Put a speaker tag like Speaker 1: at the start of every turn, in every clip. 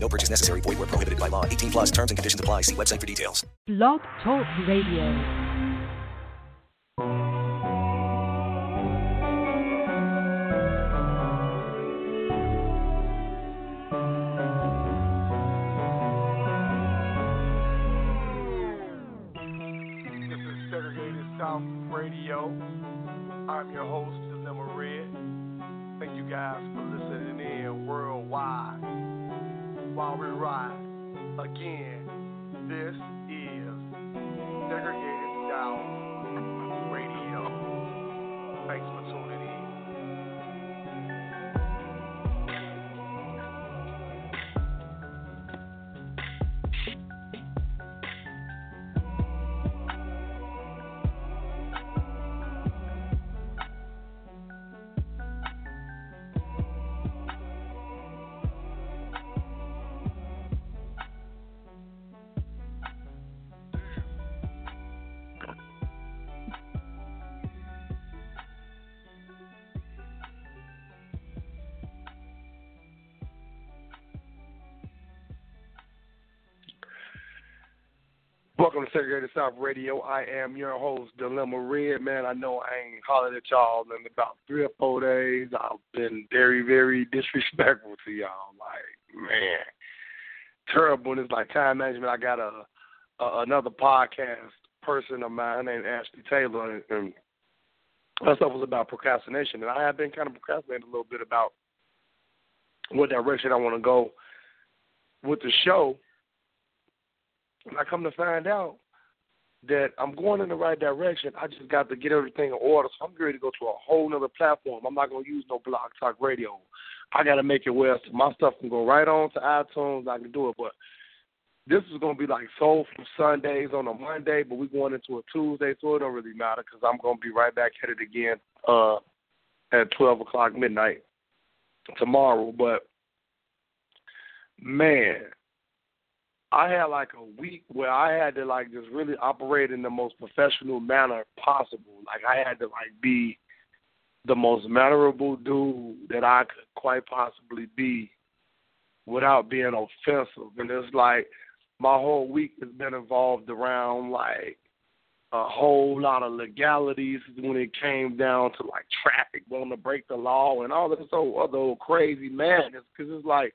Speaker 1: No purchase necessary. Void where prohibited by law. 18 plus terms and conditions apply. See website for details.
Speaker 2: Blog Talk Radio.
Speaker 3: This is Segregated South Radio. I'm your host, Dilemma Red. Thank you guys while we ride. Again, this South Radio. I am your host, Dilemma Red. Man, I know I ain't hollered at y'all in about three or four days. I've been very, very disrespectful to y'all. Like, man, terrible. And it's like time management. I got a, a another podcast person of mine named Ashley Taylor, and, and that stuff was about procrastination. And I have been kind of procrastinating a little bit about what direction I want to go with the show. And I come to find out that I'm going in the right direction. I just got to get everything in order. So I'm ready to go to a whole nother platform. I'm not going to use no blog talk radio. I got to make it where my stuff can go right on to iTunes. I can do it. But this is going to be like Soulful Sundays on a Monday, but we're going into a Tuesday, so it don't really matter because I'm going to be right back headed again uh, at 12 o'clock midnight tomorrow. But, man, I had like a week where I had to like just really operate in the most professional manner possible. Like I had to like be the most mannerable dude that I could quite possibly be without being offensive. And it's like my whole week has been involved around like a whole lot of legalities when it came down to like traffic, wanting to break the law and all this old other old crazy madness. Because it's like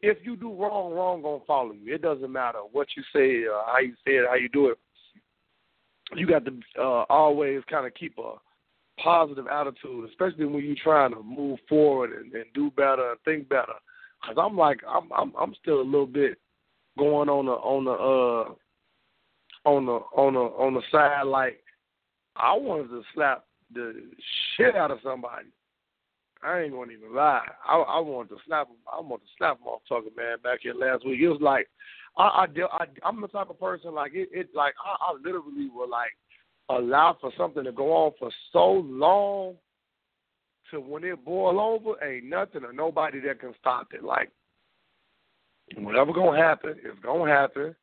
Speaker 3: if you do wrong, wrong gonna follow you. It doesn't matter what you say, uh, how you say it, how you do it. You got to uh, always kind of keep a positive attitude, especially when you're trying to move forward and, and do better and think better. Cause I'm like I'm I'm I'm still a little bit going on the on the uh on the on the on the side like I wanted to slap the shit out of somebody. I ain't gonna even lie. I I wanted to slap him. I wanted to slap talking man back here last week. It was like I I, I I'm the type of person like it it like I, I literally will like allow for something to go on for so long to when it boil over, ain't nothing or nobody that can stop it. Like whatever gonna happen, it's gonna happen.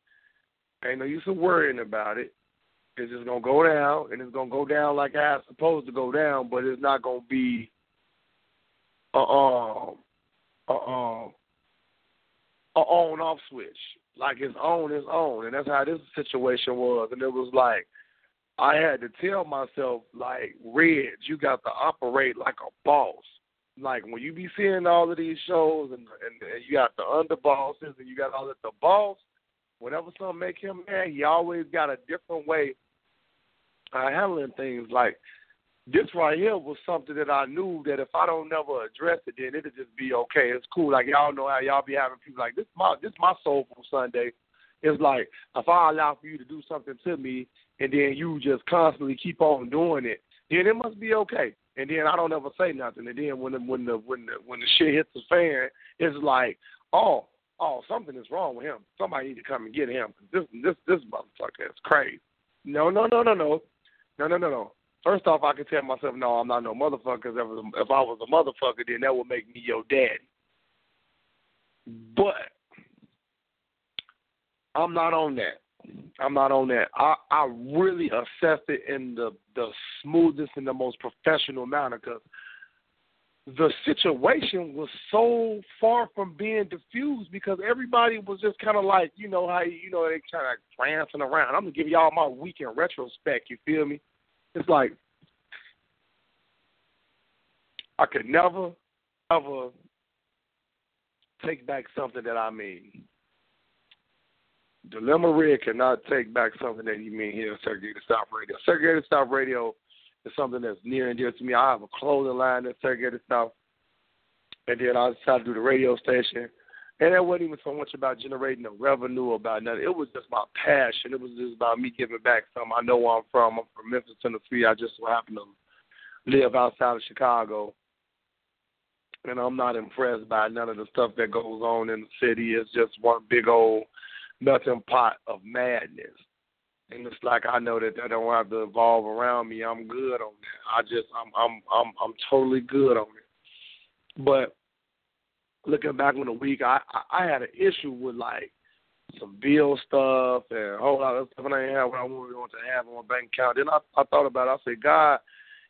Speaker 3: Ain't no use of worrying about it. It's just gonna go down, and it's gonna go down like how it's supposed to go down, but it's not gonna be a um a um a on off switch. Like it's on, it's on, and that's how this situation was. And it was like I had to tell myself, like, Reg, you got to operate like a boss. Like when you be seeing all of these shows and and, and you got the underbosses and you got all that the boss, whenever something make him mad, he always got a different way of handling things. Like this right here was something that I knew that if I don't never address it, then it'll just be okay. It's cool. Like y'all know how y'all be having people like this. My this my soulful Sunday. It's like if I allow for you to do something to me, and then you just constantly keep on doing it, then it must be okay. And then I don't ever say nothing. And then when the when the when the when the shit hits the fan, it's like, oh, oh, something is wrong with him. Somebody need to come and get him. This this this motherfucker is crazy. No, no, no, no, no, no, no, no, no. First off, I can tell myself, no, I'm not no motherfucker. If, if I was a motherfucker, then that would make me your daddy. But I'm not on that. I'm not on that. I I really assessed it in the the smoothest and the most professional manner because the situation was so far from being diffused because everybody was just kind of like, you know, how you know they kind of prancing around. I'm gonna give y'all my week in retrospect. You feel me? It's like I could never, ever take back something that I mean. Dilemma Red cannot take back something that he mean here at Segregated South Radio. Segregated South Radio is something that's near and dear to me. I have a clothing line at Segregated South, and then I decided to do the radio station. And it wasn't even so much about generating the revenue, about nothing. It was just my passion. It was just about me giving back something. I know where I'm from. I'm from Memphis, Tennessee. I just so happen to live outside of Chicago. And I'm not impressed by none of the stuff that goes on in the city. It's just one big old nothing pot of madness. And it's like I know that that don't have to evolve around me. I'm good on that. I just I'm I'm I'm I'm totally good on it. But looking back on the week, I I, I had an issue with like some bill stuff and a whole lot of stuff, and I didn't have what I wanted to have on my bank account. Then I I thought about it. I said, God,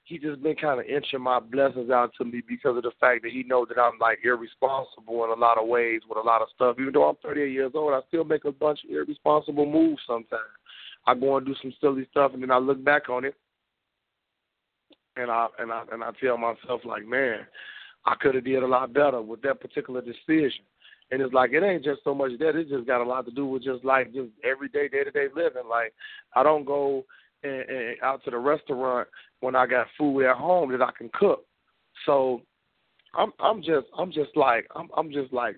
Speaker 3: He just been kind of inching my blessings out to me because of the fact that He knows that I'm like irresponsible in a lot of ways with a lot of stuff. Even though I'm 38 years old, I still make a bunch of irresponsible moves sometimes. I go and do some silly stuff, and then I look back on it, and I and I and I tell myself like, man, I could have did a lot better with that particular decision. And it's like it ain't just so much that it just got a lot to do with just like just everyday day to day living. Like I don't go and, and out to the restaurant when I got food at home that I can cook. So I'm I'm just I'm just like I'm I'm just like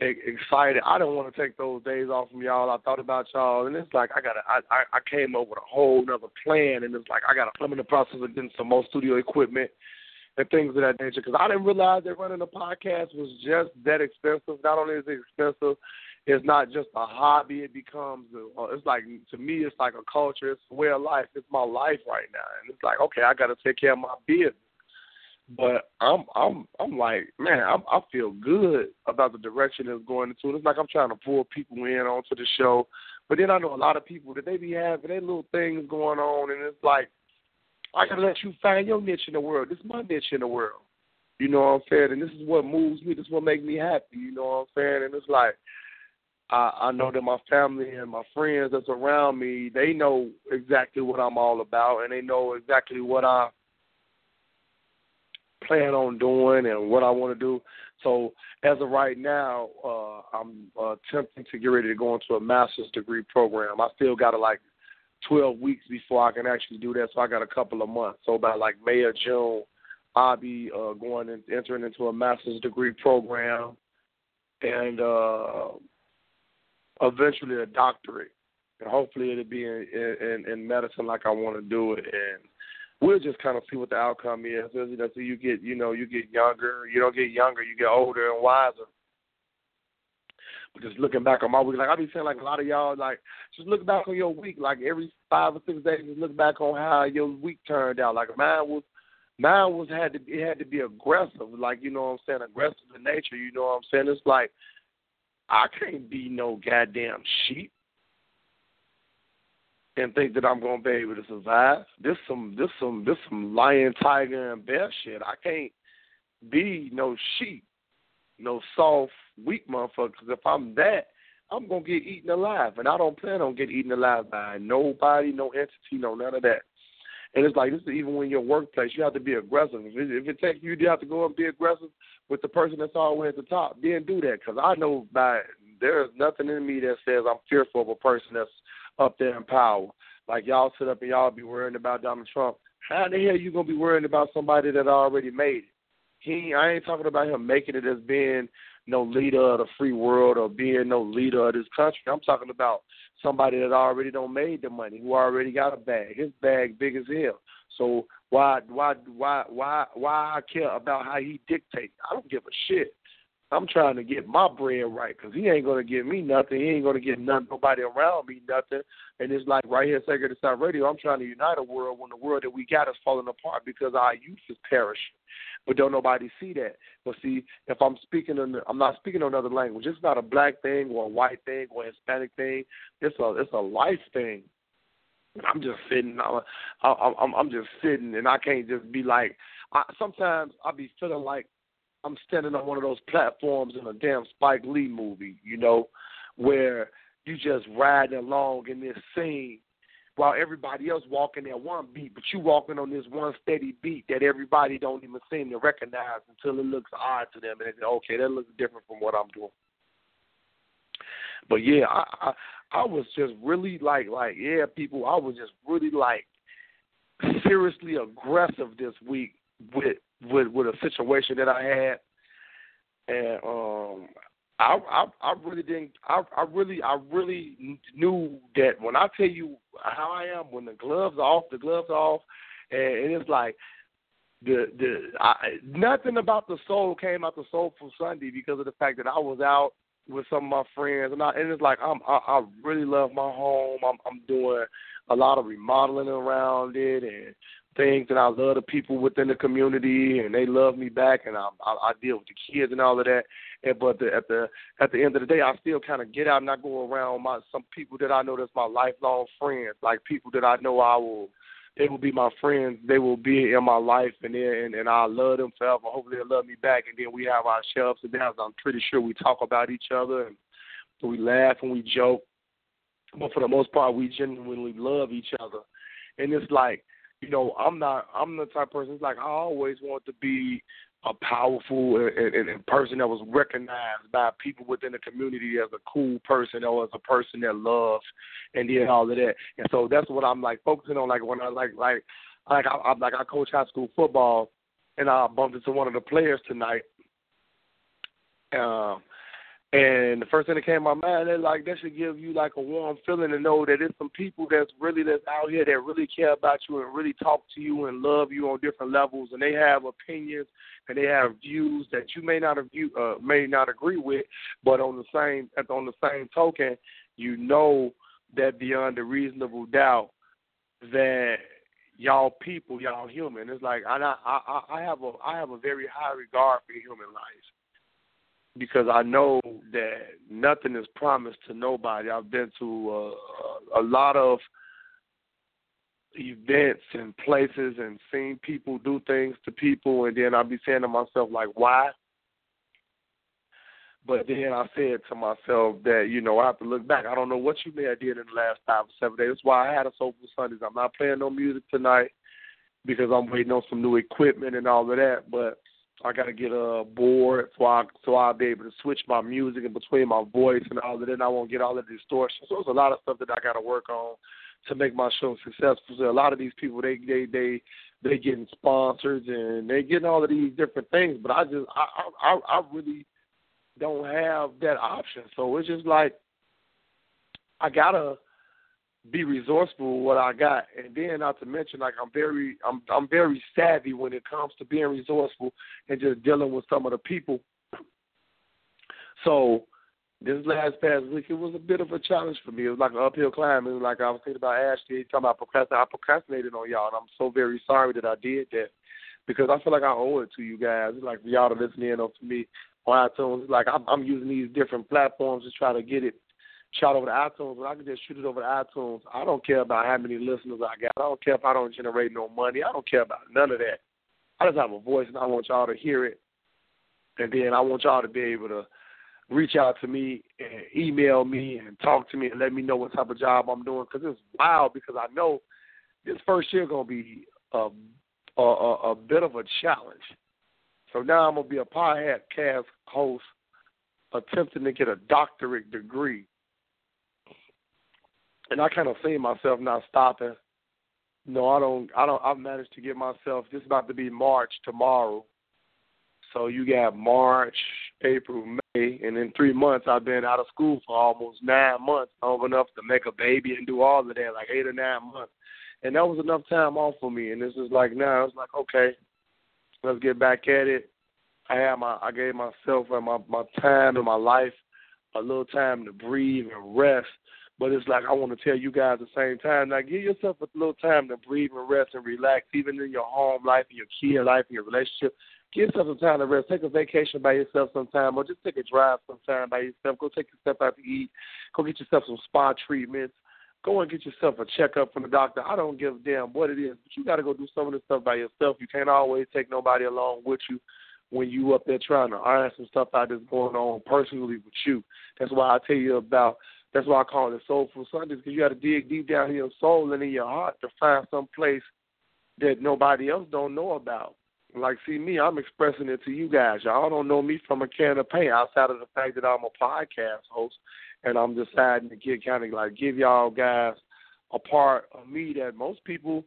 Speaker 3: excited. I don't want to take those days off from y'all. I thought about y'all, and it's like I got I I, I came up with a whole other plan, and it's like I got. I'm in the process of getting some more studio equipment and things of that nature because I didn't realize that running a podcast was just that expensive. Not only is it expensive, it's not just a hobby. It becomes it's like to me, it's like a culture. It's a way of life. It's my life right now, and it's like okay, I got to take care of my business. But I'm I'm I'm like, man, I'm, I feel good about the direction it's going into. It's like I'm trying to pull people in onto the show, but then I know a lot of people that they be having their little things going on, and it's like I gotta let you find your niche in the world. This is my niche in the world. You know what I'm saying? And this is what moves me. This is what makes me happy. You know what I'm saying? And it's like I, I know that my family and my friends that's around me, they know exactly what I'm all about, and they know exactly what I plan on doing and what I want to do. So as of right now, uh, I'm uh, attempting to get ready to go into a master's degree program. I still got to like 12 weeks before I can actually do that, so I got a couple of months. So by like May or June, I'll be uh, going and entering into a master's degree program, and uh, eventually a doctorate. And hopefully it'll be in, in, in medicine like I want to do it. And we'll just kind of see what the outcome is. You know, so you get, you know, you get younger. You don't get younger. You get older and wiser. Just looking back on my week, like I be saying, like a lot of y'all, like just look back on your week, like every five or six days, just look back on how your week turned out. Like mine was, mine was had to be it had to be aggressive, like you know what I'm saying, aggressive in nature. You know what I'm saying? It's like I can't be no goddamn sheep and think that I'm gonna be able to survive. This some this some this some lion, tiger, and bear shit. I can't be no sheep, no soft, weak motherfucker. Cause if I'm that, I'm gonna get eaten alive, and I don't plan on getting eaten alive by nobody, no entity, no none of that. And it's like this is even when your workplace, you have to be aggressive. If it, if it takes you, you have to go and be aggressive with the person that's always at the top. Then do that, because I know by there's nothing in me that says I'm fearful of a person that's up there in power. Like y'all sit up and y'all be worrying about Donald Trump. How the hell you gonna be worrying about somebody that already made it? He, I ain't talking about him making it as being no leader of the free world or being no leader of this country. I'm talking about somebody that already don't made the money, who already got a bag. His bag big as hell. So why why why why why I care about how he dictates? I don't give a shit. I'm trying to get my bread right because he ain't gonna give me nothing. He ain't gonna give none, nobody around me nothing. And it's like right here, Sacred South Radio. I'm trying to unite a world when the world that we got is falling apart because our youth is perishing. But don't nobody see that. But see, if I'm speaking in, I'm not speaking another language. It's not a black thing or a white thing or a Hispanic thing. It's a it's a life thing. I'm just sitting. I'm, I'm I'm just sitting, and I can't just be like. I, sometimes I be feeling like I'm standing on one of those platforms in a damn Spike Lee movie, you know, where you just riding along in this scene while everybody else walking at one beat, but you walking on this one steady beat that everybody don't even seem to recognize until it looks odd to them, and they say, okay, that looks different from what I'm doing. But yeah, I, I I was just really like like yeah, people. I was just really like seriously aggressive this week with with with a situation that I had, and um, I I I really didn't. I I really I really knew that when I tell you how I am, when the gloves are off, the gloves are off, and, and it's like the the I, nothing about the soul came out the Soulful Sunday because of the fact that I was out with some of my friends, and I and it's like I'm I, I really love my home. I'm I'm doing a lot of remodeling around it and things, and I love the people within the community, and they love me back, and I I, I deal with the kids and all of that. And but the, at the at the end of the day, I still kind of get out and I go around my some people that I know that's my lifelong friends, like people that I know I will they will be my friends. They will be in my life, and then and, and I love them forever. Hopefully, they'll love me back. And then we have our ups and downs. I'm pretty sure we talk about each other and we laugh and we joke. But for the most part, we genuinely love each other. And it's like you know, I'm not. I'm the type of person. It's like I always want to be a powerful and, and, and person that was recognized by people within the community as a cool person or as a person that loves and did all of that. And so that's what I'm like focusing on. Like when I like like like I, I'm like I coach high school football, and I bumped into one of the players tonight. Um, and the first thing that came to my mind, they like that should give you like a warm feeling to know that there's some people that's really that's out here that really care about you and really talk to you and love you on different levels, and they have opinions and they have views that you may not view, uh, may not agree with, but on the same on the same token, you know that beyond a reasonable doubt that y'all people, y'all human. It's like I I I have a I have a very high regard for human life because I know that nothing is promised to nobody. I've been to uh, a lot of events and places and seen people do things to people, and then I'll be saying to myself like, why? But then I said to myself that you know I have to look back. I don't know what you may have did in the last five or seven days. That's why I had a Soulful Sundays. I'm not playing no music tonight because I'm waiting on some new equipment and all of that. But I got to get uh, a board so I so I'll be able to switch my music in between my voice and all of that. And I won't get all the distortion. So there's a lot of stuff that I got to work on to make my show successful. So a lot of these people they they they they getting sponsors and they getting all of these different things, but I just I I I really don't have that option. So it's just like I gotta be resourceful with what I got, and then not to mention like I'm very I'm I'm very savvy when it comes to being resourceful and just dealing with some of the people. So this last past week it was a bit of a challenge for me. It was like an uphill climb. It was like I was thinking about Ashley talking about procrastinating. I procrastinated on y'all, and I'm so very sorry that I did that because I feel like I owe it to you guys. It's like y'all to listen in on to me on iTunes. Like I'm, I'm using these different platforms to try to get it shot over the iTunes, but I can just shoot it over the iTunes. I don't care about how many listeners I got. I don't care if I don't generate no money. I don't care about none of that. I just have a voice, and I want y'all to hear it. And then I want y'all to be able to reach out to me and email me and talk to me and let me know what type of job I'm doing because it's wild because I know this first year to be a, a, a, bit of a challenge. So now I'm to be a podcast host attempting to get a doctorate degree and I kind of see myself not stopping. No, I don't. I don't. I've managed to get myself. This about to be March tomorrow. So you got March, April, May, and in three months I've been out of school for almost nine months, long enough to make a baby and do all of that, like eight or nine months. And that was enough time off for me. And this is like now it's like okay, let's get back at it. I had my I gave myself and my my time and my life a little time to breathe and rest. But it's like I want to tell you guys at the same time, now give yourself a little time to breathe and rest and relax, even in your home life, in your kid life, in your relationship. Give yourself some time to rest. Take a vacation by yourself sometime, or just take a drive sometime by yourself. Go take yourself out to eat. Go get yourself some spa treatments. Go and get yourself a checkup from the doctor. I don't give a damn what it is, but you got to go do some of this stuff by yourself. You can't always take nobody along with you when you up there trying to iron some stuff out that's going on personally with you. That's why I tell you about. That's why I call it Soulful Sundays because you got to dig deep down in your soul and in your heart to find some place that nobody else don't know about. Like, see me, I'm expressing it to you guys. Y'all don't know me from a can of paint outside of the fact that I'm a podcast host and I'm deciding to get kind of like give y'all guys a part of me that most people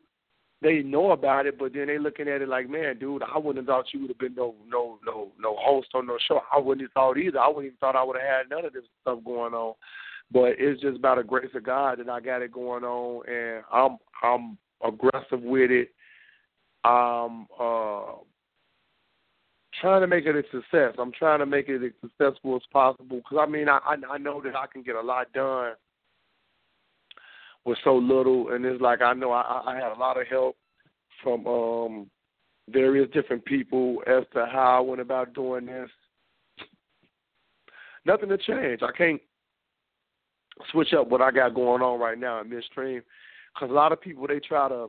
Speaker 3: they know about it, but then they looking at it like, man, dude, I wouldn't have thought you would have been no no no no host on no show. I wouldn't have thought either. I wouldn't even thought I would have had none of this stuff going on. But it's just about the grace of God that I got it going on, and I'm I'm aggressive with it. I'm uh, trying to make it a success. I'm trying to make it as successful as possible because I mean I, I I know that I can get a lot done with so little, and it's like I know I, I had a lot of help from um various different people as to how I went about doing this. Nothing to change. I can't switch up what I got going on right now in midstream because a lot of people they try to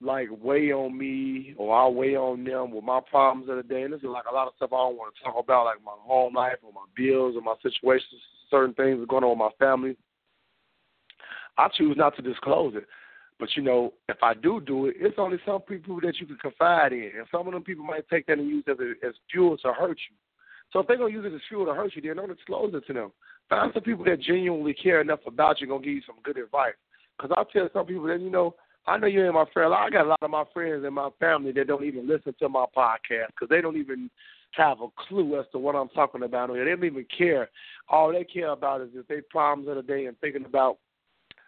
Speaker 3: like weigh on me or I weigh on them with my problems of the day. And this is like a lot of stuff I don't want to talk about, like my home life or my bills or my situations, certain things going on with my family. I choose not to disclose it. But you know, if I do do it, it's only some people that you can confide in, and some of them people might take that and use it as, as fuel to hurt you. So if they're gonna use it as fuel to hurt you, then don't disclose it to them. Find some people that genuinely care enough about you, gonna give you some good advice. Because I'll tell some people that you know, I know you ain't my friend. I got a lot of my friends and my family that don't even listen to my podcast because they don't even have a clue as to what I'm talking about. Or they don't even care. All they care about is if they problems of the day and thinking about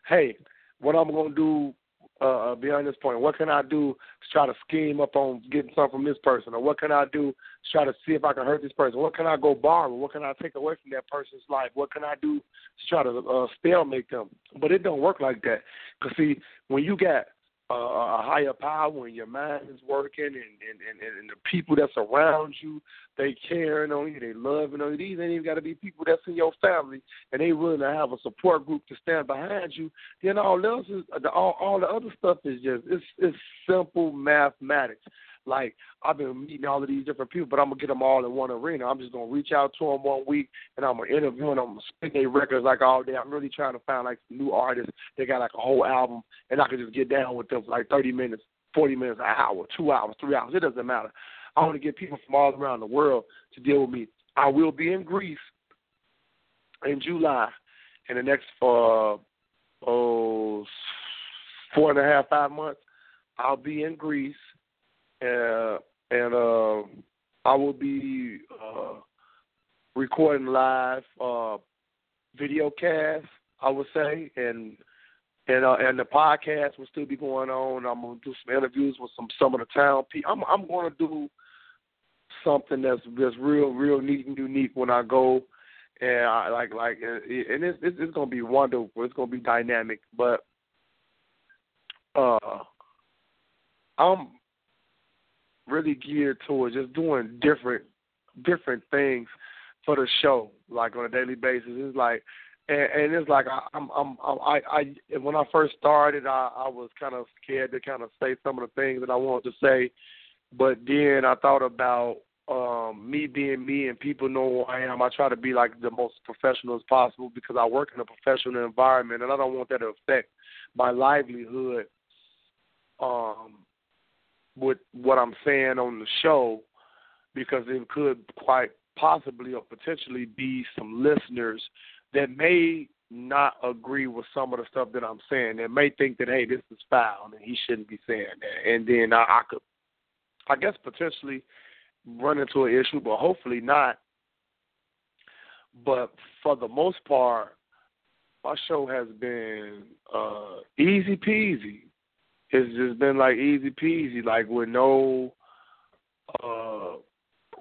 Speaker 3: hey, what I'm to do uh, uh, beyond this point? What can I do to try to scheme up on getting something from this person? Or what can I do to try to see if I can hurt this person? What can I go borrow? What can I take away from that person's life? What can I do to try to uh, stalemate them? But it don't work like that. Because, see, when you got a higher power when your mind is working and, and, and, and the people that's around you, they caring on you, they loving on you. These ain't even got to be people that's in your family and they willing to have a support group to stand behind you. Then all else is all, all the other stuff is just it's it's simple mathematics. Like I've been meeting all of these different people, but I'm gonna get them all in one arena. I'm just gonna reach out to them one week, and I'm gonna interview them. I'm gonna spin their records like all day. I'm really trying to find like new artists. They got like a whole album, and I can just get down with them for like 30 minutes, 40 minutes, an hour, two hours, three hours. It doesn't matter. I want to get people from all around the world to deal with me. I will be in Greece in July in the next uh, oh four and a half five months. I'll be in Greece and uh, I will be uh, recording live uh, video cast. I would say, and and uh, and the podcast will still be going on. I'm gonna do some interviews with some some of the town people. I'm I'm gonna do something that's that's real real neat and unique when I go, and I like like and it's it's, it's gonna be wonderful. It's gonna be dynamic, but uh, I'm really geared towards just doing different different things for the show, like on a daily basis. It's like, and, and it's like I, I'm, I'm, I, I, when I first started, I, I was kind of scared to kind of say some of the things that I wanted to say, but then I thought about um me being me and people know who I am. I try to be like the most professional as possible because I work in a professional environment, and I don't want that to affect my livelihood. Um, with what I'm saying on the show because it could quite possibly or potentially be some listeners that may not agree with some of the stuff that I'm saying. They may think that hey, this is foul and he shouldn't be saying that, and then I, I could, I guess, potentially run into an issue, but hopefully not. But for the most part, my show has been uh, easy peasy it's just been like easy peasy, like with no uh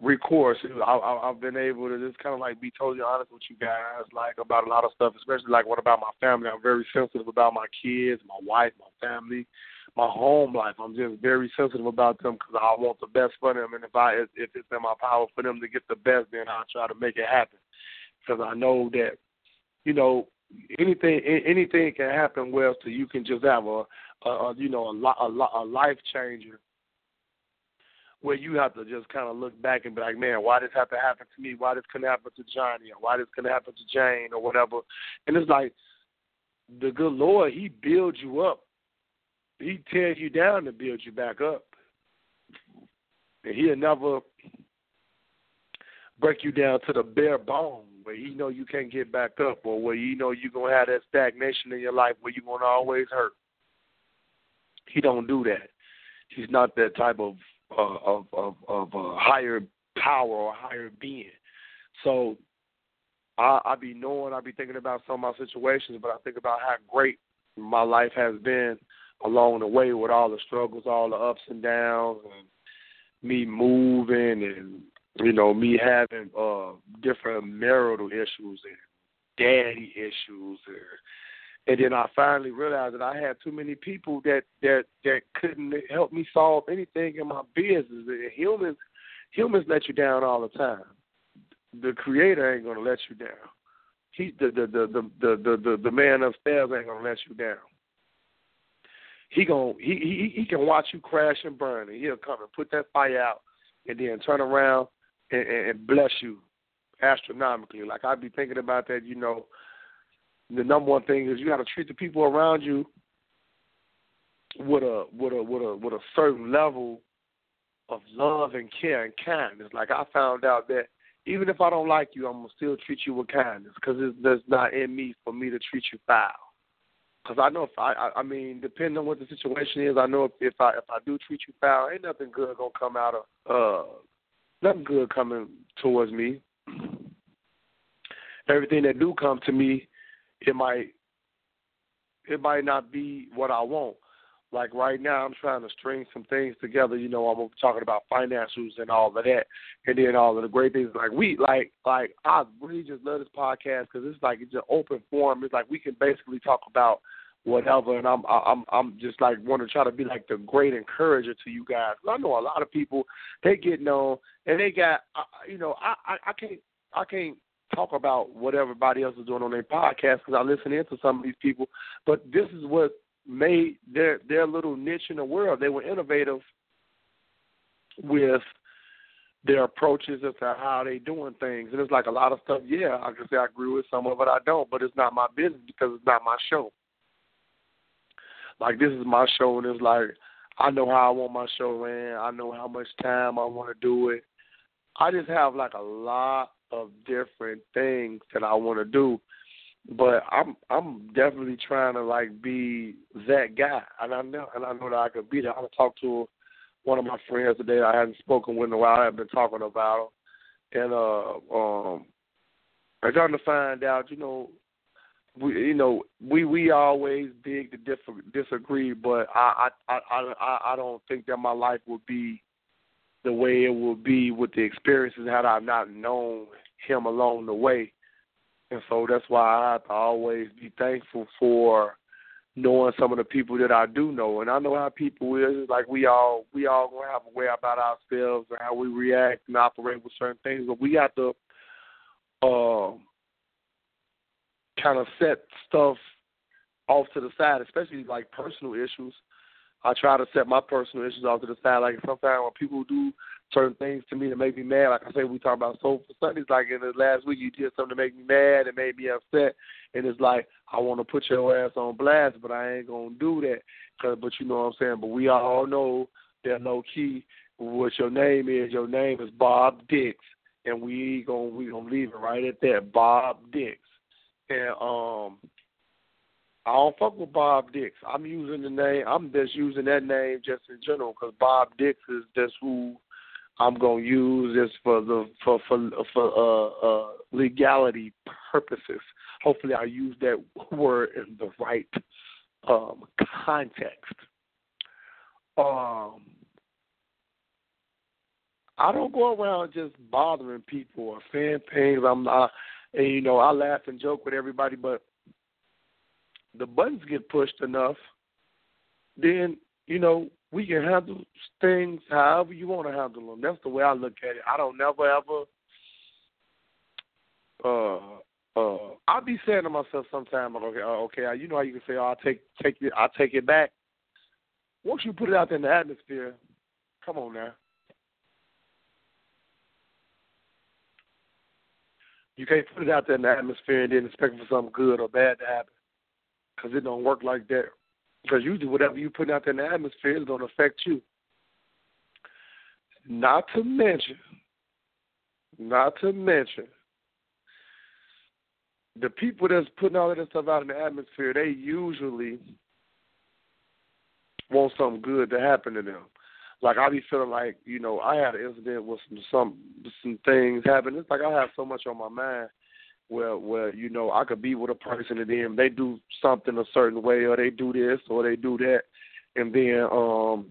Speaker 3: recourse. I, I, I've been able to just kind of like be totally honest with you guys, like about a lot of stuff, especially like what about my family. I'm very sensitive about my kids, my wife, my family, my home life. I'm just very sensitive about them because I want the best for them, and if I if it's in my power for them to get the best, then I'll try to make it happen because I know that you know anything anything can happen well so you can just have a, a, you know a, lot, a, lot, a life changer where you have to just kind of look back and be like, man, why this have to happen to me? Why this couldn't happen to Johnny? Or why this couldn't happen to Jane or whatever? And it's like the good Lord, He builds you up. He tears you down to build you back up. And He'll never break you down to the bare bone where He know you can't get back up or where you know you're gonna have that stagnation in your life where you're gonna always hurt. He don't do that. He's not that type of uh, of of of a higher power or higher being. So I I be knowing, I be thinking about some of my situations, but I think about how great my life has been along the way with all the struggles, all the ups and downs, and me moving, and you know me having uh different marital issues and daddy issues, and and then I finally realized that I had too many people that that that couldn't help me solve anything in my business. And Humans humans let you down all the time. The creator ain't gonna let you down. He the the the the the the, the man upstairs ain't gonna let you down. He gon' he he he can watch you crash and burn, and he'll come and put that fire out, and then turn around and, and bless you astronomically. Like I'd be thinking about that, you know, the number one thing is you got to treat the people around you with a with a with a with a certain level of love and care and kindness. Like I found out that even if I don't like you, I'm gonna still treat you with kindness because it's, not in me for me to treat you foul. Because I know if I, I, I mean, depending on what the situation is, I know if, if I if I do treat you foul, ain't nothing good gonna come out of uh nothing good coming towards me. Everything that do come to me it might it might not be what I want. Like right now, I'm trying to string some things together. You know, I'm talking about financials and all of that, and then all of the great things. Like we, like, like I really just love this podcast because it's like it's an open forum. It's like we can basically talk about whatever, and I'm, I'm, I'm just like want to try to be like the great encourager to you guys. I know a lot of people they get known and they got, you know, I, I, I can't, I can't talk about what everybody else is doing on their podcast because I listen into some of these people. But this is what made their their little niche in the world. They were innovative with their approaches as to how they doing things. And it's like a lot of stuff, yeah, I can say I agree with some of it I don't, but it's not my business because it's not my show. Like this is my show and it's like I know how I want my show ran. I know how much time I want to do it. I just have like a lot of different things that I want to do. But I'm I'm definitely trying to like be that guy, and I know and I know that I could be that. I talked to one of my friends today. I hadn't spoken with in a while. I've been talking about him, and uh, um, I'm trying to find out. You know, we you know we we always big to disagree, but I I I I I don't think that my life would be the way it would be with the experiences had I not known him along the way. And so that's why I have to always be thankful for knowing some of the people that I do know. And I know how people is. like we all we all gonna have a way about ourselves and how we react and operate with certain things. But we have to um kind of set stuff off to the side, especially like personal issues. I try to set my personal issues off to the side. Like sometimes when people do certain things to me that make me mad, like I say, we talk about Soulful Sundays. Like in the last week, you did something to make me mad and made me upset, and it's like I want to put your ass on blast, but I ain't gonna do that. Cause, but you know what I'm saying. But we all know that low key, what your name is. Your name is Bob Dix, and we gonna we gonna leave it right at that, Bob Dix. And um, I don't fuck with Bob Dix. I'm using the name. I'm just using that name just in general because Bob Dix is just who I'm gonna use this for the for for for uh, uh, legality purposes. Hopefully, I use that word in the right um, context. Um, I don't go around just bothering people or saying things. I'm not, and you know, I laugh and joke with everybody, but the buttons get pushed enough, then you know we can handle things however you want to handle them. That's the way I look at it. I don't never ever. Uh, uh, I'll be saying to myself sometimes, okay, uh, okay, you know how you can say, oh, I take take it, I'll take it back. Once you put it out there in the atmosphere, come on now. You can't put it out there in the atmosphere and then expect for something good or bad to happen, because it don't work like that. Because usually whatever you put out there in the atmosphere is going to affect you. Not to mention, not to mention, the people that's putting all of this stuff out in the atmosphere, they usually want something good to happen to them. Like I be feeling like, you know, I had an incident with some some some things happen. It's like I have so much on my mind where where you know I could be with a person and then they do something a certain way or they do this or they do that and then um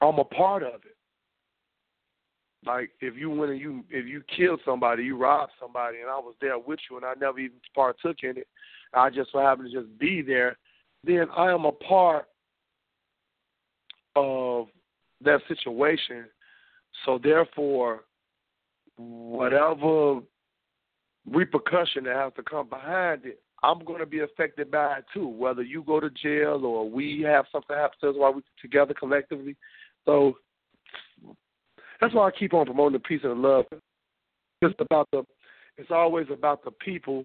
Speaker 3: I'm a part of it. Like if you went and you if you killed somebody, you robbed somebody and I was there with you and I never even partook in it, I just so happened to just be there, then I am a part of that situation. So therefore whatever repercussion that has to come behind it, I'm going to be affected by it too. Whether you go to jail or we have something happen to us while we're together collectively. So that's why I keep on promoting the peace and the love. It's about the. It's always about the people,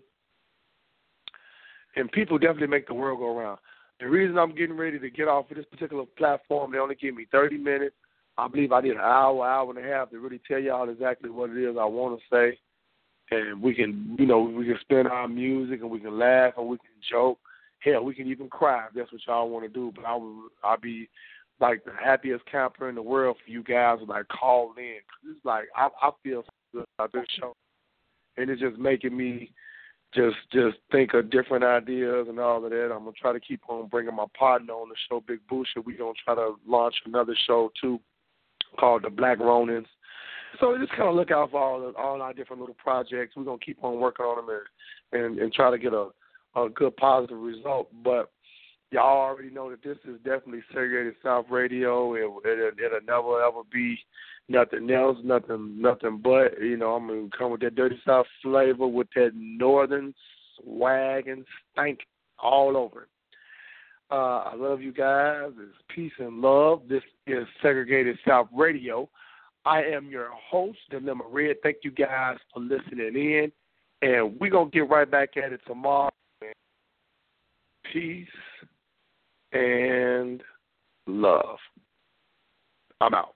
Speaker 3: and people definitely make the world go around. The reason I'm getting ready to get off of this particular platform, they only give me 30 minutes. I believe I need an hour, hour and a half to really tell y'all exactly what it is I want to say and we can, you know, we can spin our music and we can laugh and we can joke. Hell, we can even cry if that's what y'all want to do. But I would, I'll be like the happiest camper in the world for you guys like call in. Cause it's like I, I feel so good about this show, and it's just making me just just think of different ideas and all of that. I'm gonna try to keep on bringing my partner on the show, Big Busha. We gonna try to launch another show too, called the Black Ronins so just kind of look out for all all our different little projects. We're gonna keep on working on them and and, and try to get a a good positive result. But y'all already know that this is definitely segregated South Radio. It, it it'll never ever be nothing else, nothing nothing but. You know, I'm gonna come with that dirty South flavor with that northern swag and stank all over. Uh, I love you guys. It's peace and love. This is Segregated South Radio. I am your host, Dilemma Red. Thank you guys for listening in. And we're going to get right back at it tomorrow. Peace and love. I'm out.